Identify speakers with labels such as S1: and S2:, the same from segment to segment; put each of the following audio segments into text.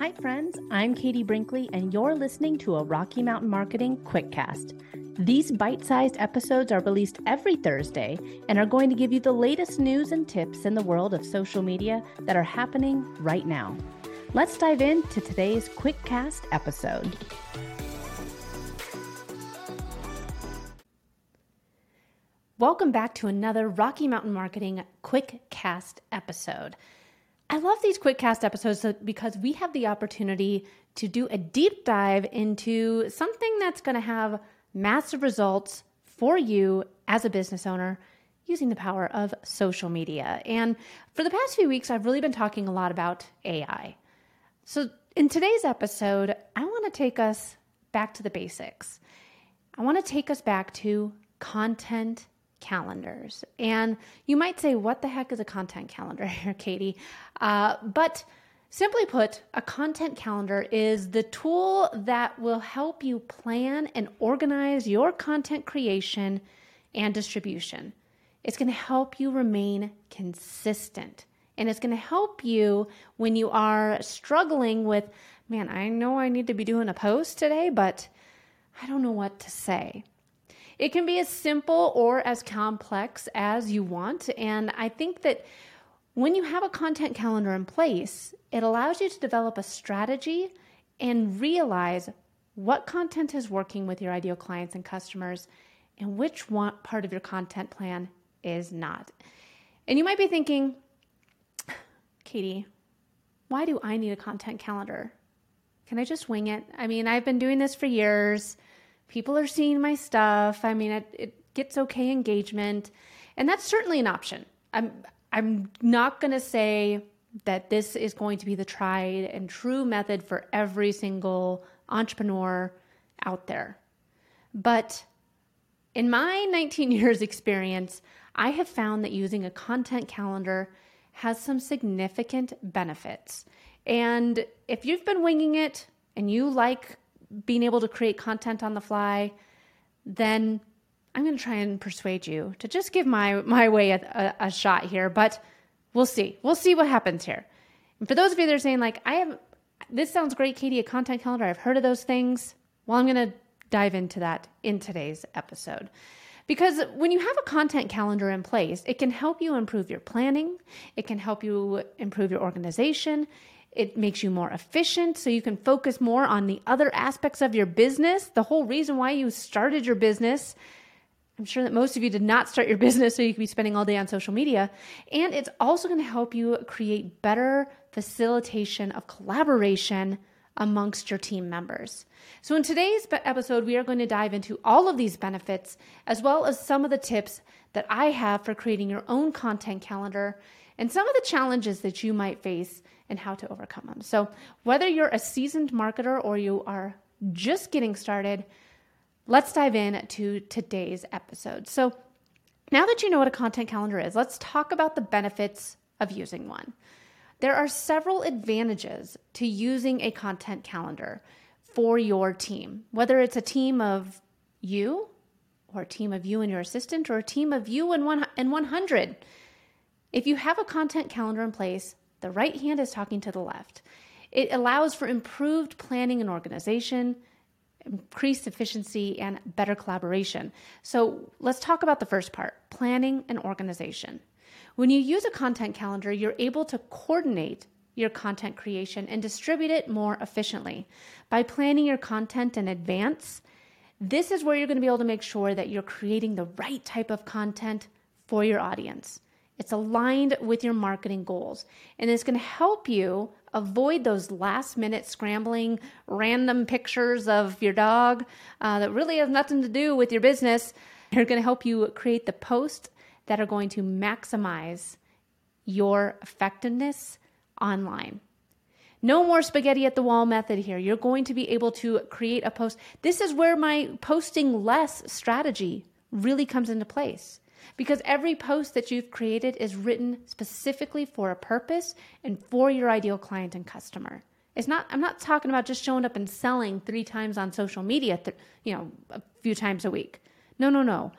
S1: Hi, friends. I'm Katie Brinkley, and you're listening to a Rocky Mountain Marketing Quickcast. These bite sized episodes are released every Thursday and are going to give you the latest news and tips in the world of social media that are happening right now. Let's dive into today's Quickcast episode. Welcome back to another Rocky Mountain Marketing Quickcast episode. I love these Quickcast episodes because we have the opportunity to do a deep dive into something that's going to have massive results for you as a business owner using the power of social media. And for the past few weeks, I've really been talking a lot about AI. So, in today's episode, I want to take us back to the basics. I want to take us back to content calendars. And you might say, what the heck is a content calendar here, Katie? Uh, but simply put, a content calendar is the tool that will help you plan and organize your content creation and distribution. It's going to help you remain consistent. And it's going to help you when you are struggling with, man, I know I need to be doing a post today, but I don't know what to say. It can be as simple or as complex as you want. And I think that when you have a content calendar in place, it allows you to develop a strategy and realize what content is working with your ideal clients and customers and which one part of your content plan is not. And you might be thinking, Katie, why do I need a content calendar? Can I just wing it? I mean, I've been doing this for years people are seeing my stuff. I mean, it, it gets okay engagement, and that's certainly an option. I'm I'm not going to say that this is going to be the tried and true method for every single entrepreneur out there. But in my 19 years experience, I have found that using a content calendar has some significant benefits. And if you've been winging it and you like being able to create content on the fly, then I'm going to try and persuade you to just give my my way a, a, a, shot here. But we'll see. We'll see what happens here. And for those of you that are saying like, I have this sounds great, Katie, a content calendar. I've heard of those things. Well, I'm going to dive into that in today's episode. Because when you have a content calendar in place, it can help you improve your planning, it can help you improve your organization, it makes you more efficient so you can focus more on the other aspects of your business. The whole reason why you started your business. I'm sure that most of you did not start your business so you could be spending all day on social media. And it's also going to help you create better facilitation of collaboration amongst your team members. So, in today's episode, we are going to dive into all of these benefits as well as some of the tips that I have for creating your own content calendar and some of the challenges that you might face and how to overcome them. So, whether you're a seasoned marketer or you are just getting started, let's dive in to today's episode. So, now that you know what a content calendar is, let's talk about the benefits of using one. There are several advantages to using a content calendar for your team, whether it's a team of you or a team of you and your assistant or a team of you and one and 100. If you have a content calendar in place, the right hand is talking to the left. It allows for improved planning and organization, increased efficiency, and better collaboration. So let's talk about the first part planning and organization. When you use a content calendar, you're able to coordinate your content creation and distribute it more efficiently. By planning your content in advance, this is where you're going to be able to make sure that you're creating the right type of content for your audience. It's aligned with your marketing goals and it's going to help you avoid those last minute scrambling random pictures of your dog uh, that really has nothing to do with your business. They're going to help you create the posts that are going to maximize your effectiveness online. No more spaghetti at the wall method here. You're going to be able to create a post. This is where my posting less strategy really comes into place because every post that you've created is written specifically for a purpose and for your ideal client and customer. It's not I'm not talking about just showing up and selling 3 times on social media, th- you know, a few times a week. No, no, no.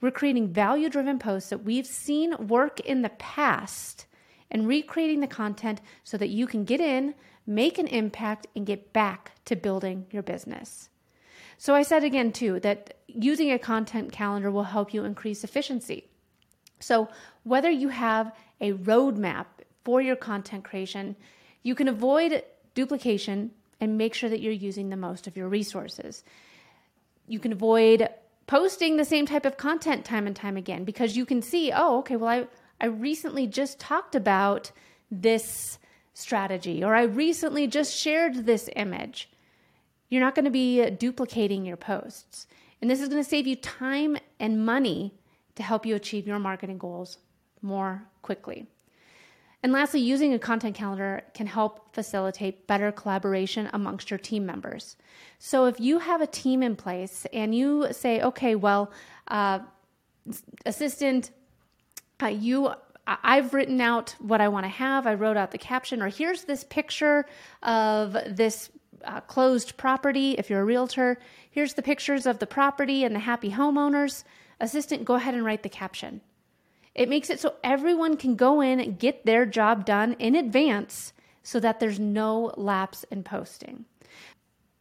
S1: We're creating value-driven posts that we've seen work in the past and recreating the content so that you can get in, make an impact, and get back to building your business. So, I said again, too, that using a content calendar will help you increase efficiency. So, whether you have a roadmap for your content creation, you can avoid duplication and make sure that you're using the most of your resources. You can avoid posting the same type of content time and time again because you can see, oh, okay, well, I, I recently just talked about this strategy or I recently just shared this image. You're not going to be duplicating your posts. And this is going to save you time and money to help you achieve your marketing goals more quickly. And lastly, using a content calendar can help facilitate better collaboration amongst your team members. So if you have a team in place and you say, okay, well, uh, assistant, uh, you I've written out what I want to have. I wrote out the caption, or here's this picture of this uh, closed property. If you're a realtor, here's the pictures of the property and the happy homeowners. Assistant, go ahead and write the caption. It makes it so everyone can go in and get their job done in advance so that there's no lapse in posting.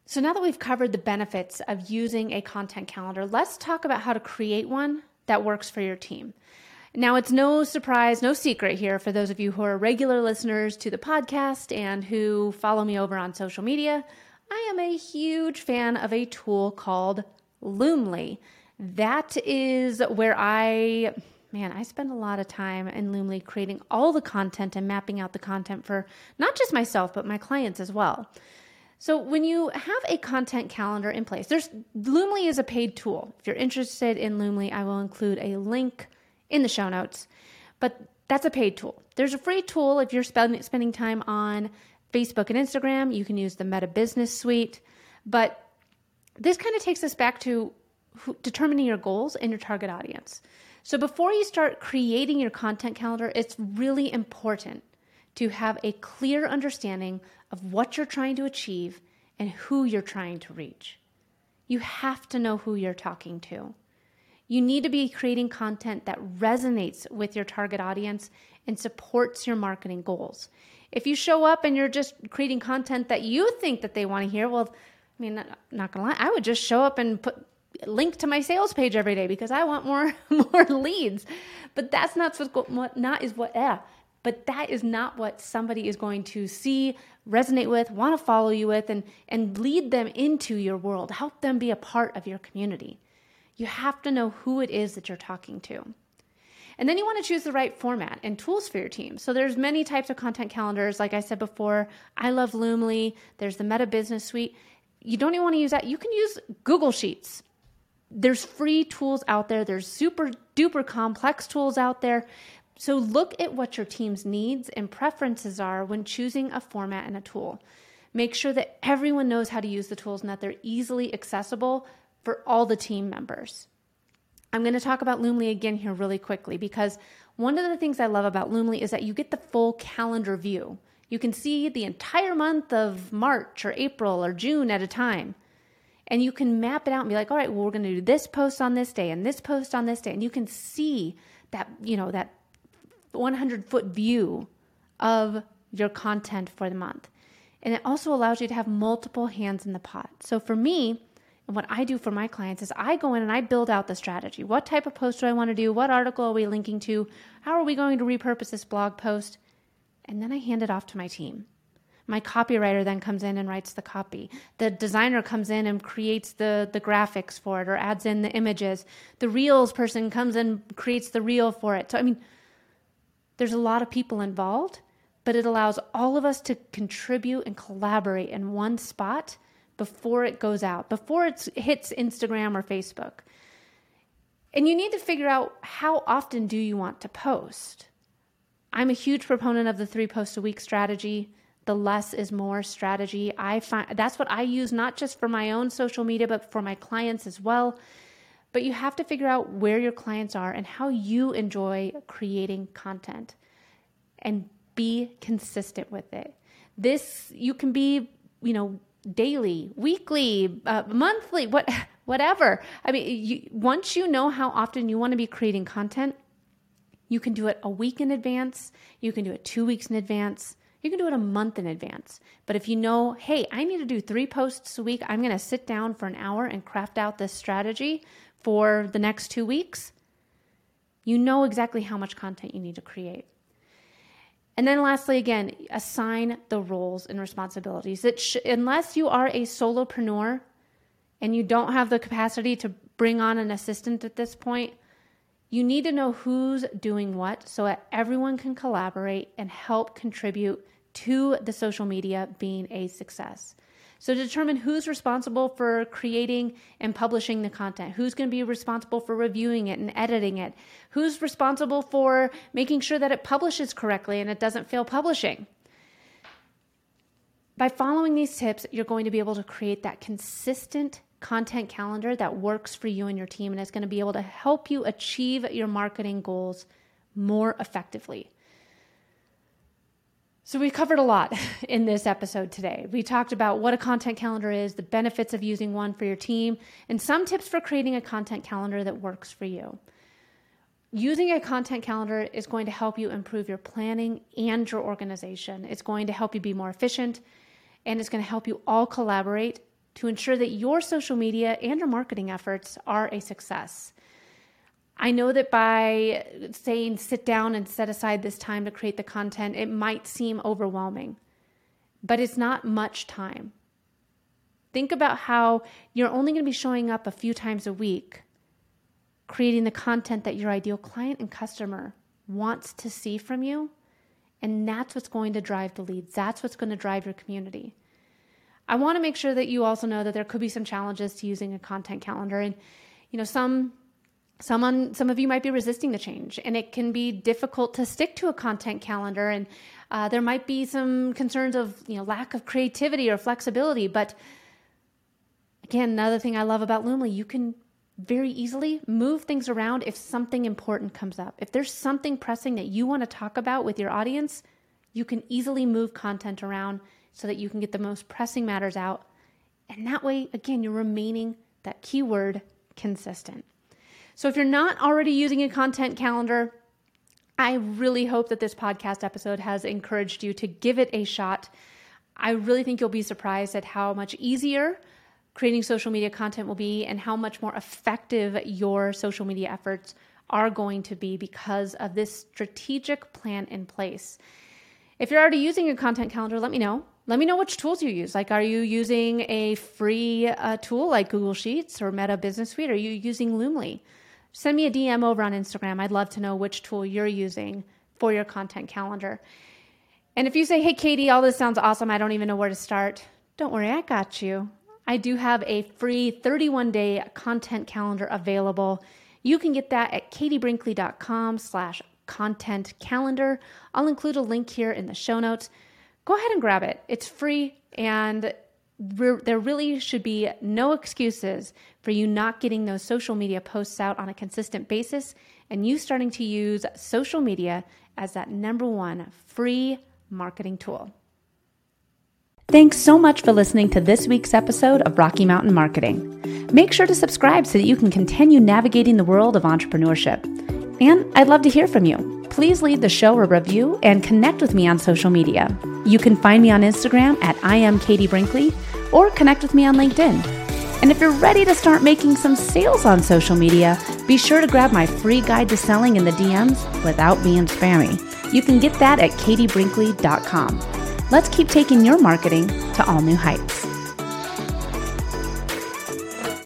S1: So, now that we've covered the benefits of using a content calendar, let's talk about how to create one that works for your team. Now, it's no surprise, no secret here for those of you who are regular listeners to the podcast and who follow me over on social media. I am a huge fan of a tool called Loomly. That is where I man, I spend a lot of time in Loomly creating all the content and mapping out the content for not just myself, but my clients as well. So when you have a content calendar in place, there's Loomly is a paid tool. If you're interested in Loomly, I will include a link in the show notes. But that's a paid tool. There's a free tool if you're spend, spending time on Facebook and Instagram. You can use the Meta Business Suite. But this kind of takes us back to who, determining your goals and your target audience. So before you start creating your content calendar, it's really important to have a clear understanding of what you're trying to achieve and who you're trying to reach. You have to know who you're talking to. You need to be creating content that resonates with your target audience and supports your marketing goals. If you show up and you're just creating content that you think that they want to hear, well, I mean, not, gonna lie, I would just show up and put link to my sales page every day because I want more more leads. But that's not what not is what. But that is not what somebody is going to see, resonate with, want to follow you with, and and lead them into your world. Help them be a part of your community. You have to know who it is that you're talking to. And then you want to choose the right format and tools for your team. So there's many types of content calendars. Like I said before, I love Loomly. There's the Meta Business Suite. You don't even want to use that. You can use Google Sheets there's free tools out there, there's super duper complex tools out there. So look at what your team's needs and preferences are when choosing a format and a tool. Make sure that everyone knows how to use the tools and that they're easily accessible for all the team members. I'm going to talk about Loomly again here really quickly because one of the things I love about Loomly is that you get the full calendar view. You can see the entire month of March or April or June at a time and you can map it out and be like all right well we're going to do this post on this day and this post on this day and you can see that you know that 100 foot view of your content for the month and it also allows you to have multiple hands in the pot so for me and what I do for my clients is I go in and I build out the strategy. What type of post do I want to do? What article are we linking to? How are we going to repurpose this blog post? And then I hand it off to my team. My copywriter then comes in and writes the copy. The designer comes in and creates the, the graphics for it or adds in the images. The reels person comes and creates the reel for it. So, I mean, there's a lot of people involved, but it allows all of us to contribute and collaborate in one spot before it goes out, before it hits Instagram or Facebook. And you need to figure out how often do you want to post. I'm a huge proponent of the three posts a week strategy the less is more strategy. I find that's what I use not just for my own social media, but for my clients as well. But you have to figure out where your clients are and how you enjoy creating content and be consistent with it. This, you can be, you know, daily, weekly, uh, monthly, what, whatever. I mean, you, once you know how often you want to be creating content, you can do it a week in advance, you can do it two weeks in advance You can do it a month in advance. But if you know, hey, I need to do three posts a week, I'm going to sit down for an hour and craft out this strategy for the next two weeks, you know exactly how much content you need to create. And then lastly, again, assign the roles and responsibilities. That sh- unless you are a solopreneur and you don't have the capacity to bring on an assistant at this point, you need to know who's doing what so that everyone can collaborate and help contribute to the social media being a success. So determine who's responsible for creating and publishing the content, who's going to be responsible for reviewing it and editing it, who's responsible for making sure that it publishes correctly and it doesn't fail publishing. By following these tips, you're going to be able to create that consistent content calendar that works for you and your team and is going to be able to help you achieve your marketing goals more effectively. So, we covered a lot in this episode today. We talked about what a content calendar is, the benefits of using one for your team, and some tips for creating a content calendar that works for you. Using a content calendar is going to help you improve your planning and your organization. It's going to help you be more efficient, and it's going to help you all collaborate to ensure that your social media and your marketing efforts are a success. I know that by saying sit down and set aside this time to create the content, it might seem overwhelming, but it's not much time. Think about how you're only going to be showing up a few times a week, creating the content that your ideal client and customer wants to see from you. And that's what's going to drive the leads. That's what's going to drive your community. I want to make sure that you also know that there could be some challenges to using a content calendar. And, you know, some someone some of you might be resisting the change and it can be difficult to stick to a content calendar and uh, there might be some concerns of you know lack of creativity or flexibility but again another thing i love about loomly you can very easily move things around if something important comes up. If there's something pressing that you want to talk about with your audience you can easily move content around so that you can get the most pressing matters out and that way again you're remaining that keyword consistent so if you're not already using a content calendar, I really hope that this podcast episode has encouraged you to give it a shot. I really think you'll be surprised at how much easier creating social media content will be and how much more effective your social media efforts are going to be because of this strategic plan in place. If you're already using a content calendar, let me know. Let me know which tools you use. Like, are you using a free uh, tool like Google Sheets or Meta Business Suite? Are you using Loomly? Send me a DM over on Instagram. I'd love to know which tool you're using for your content calendar. And if you say, hey, Katie, all this sounds awesome, I don't even know where to start, don't worry, I got you. I do have a free 31 day content calendar available. You can get that at katiebrinkley.com slash content calendar. I'll include a link here in the show notes. Go ahead and grab it. It's free and there really should be no excuses for you not getting those social media posts out on a consistent basis and you starting to use social media as that number one free marketing tool. Thanks so much for listening to this week's episode of Rocky Mountain Marketing. Make sure to subscribe so that you can continue navigating the world of entrepreneurship. And I'd love to hear from you. Please leave the show a review and connect with me on social media. You can find me on Instagram at I am Katie Brinkley or connect with me on LinkedIn. And if you're ready to start making some sales on social media, be sure to grab my free guide to selling in the DMs without being spammy. You can get that at katiebrinkley.com. Let's keep taking your marketing to all new heights.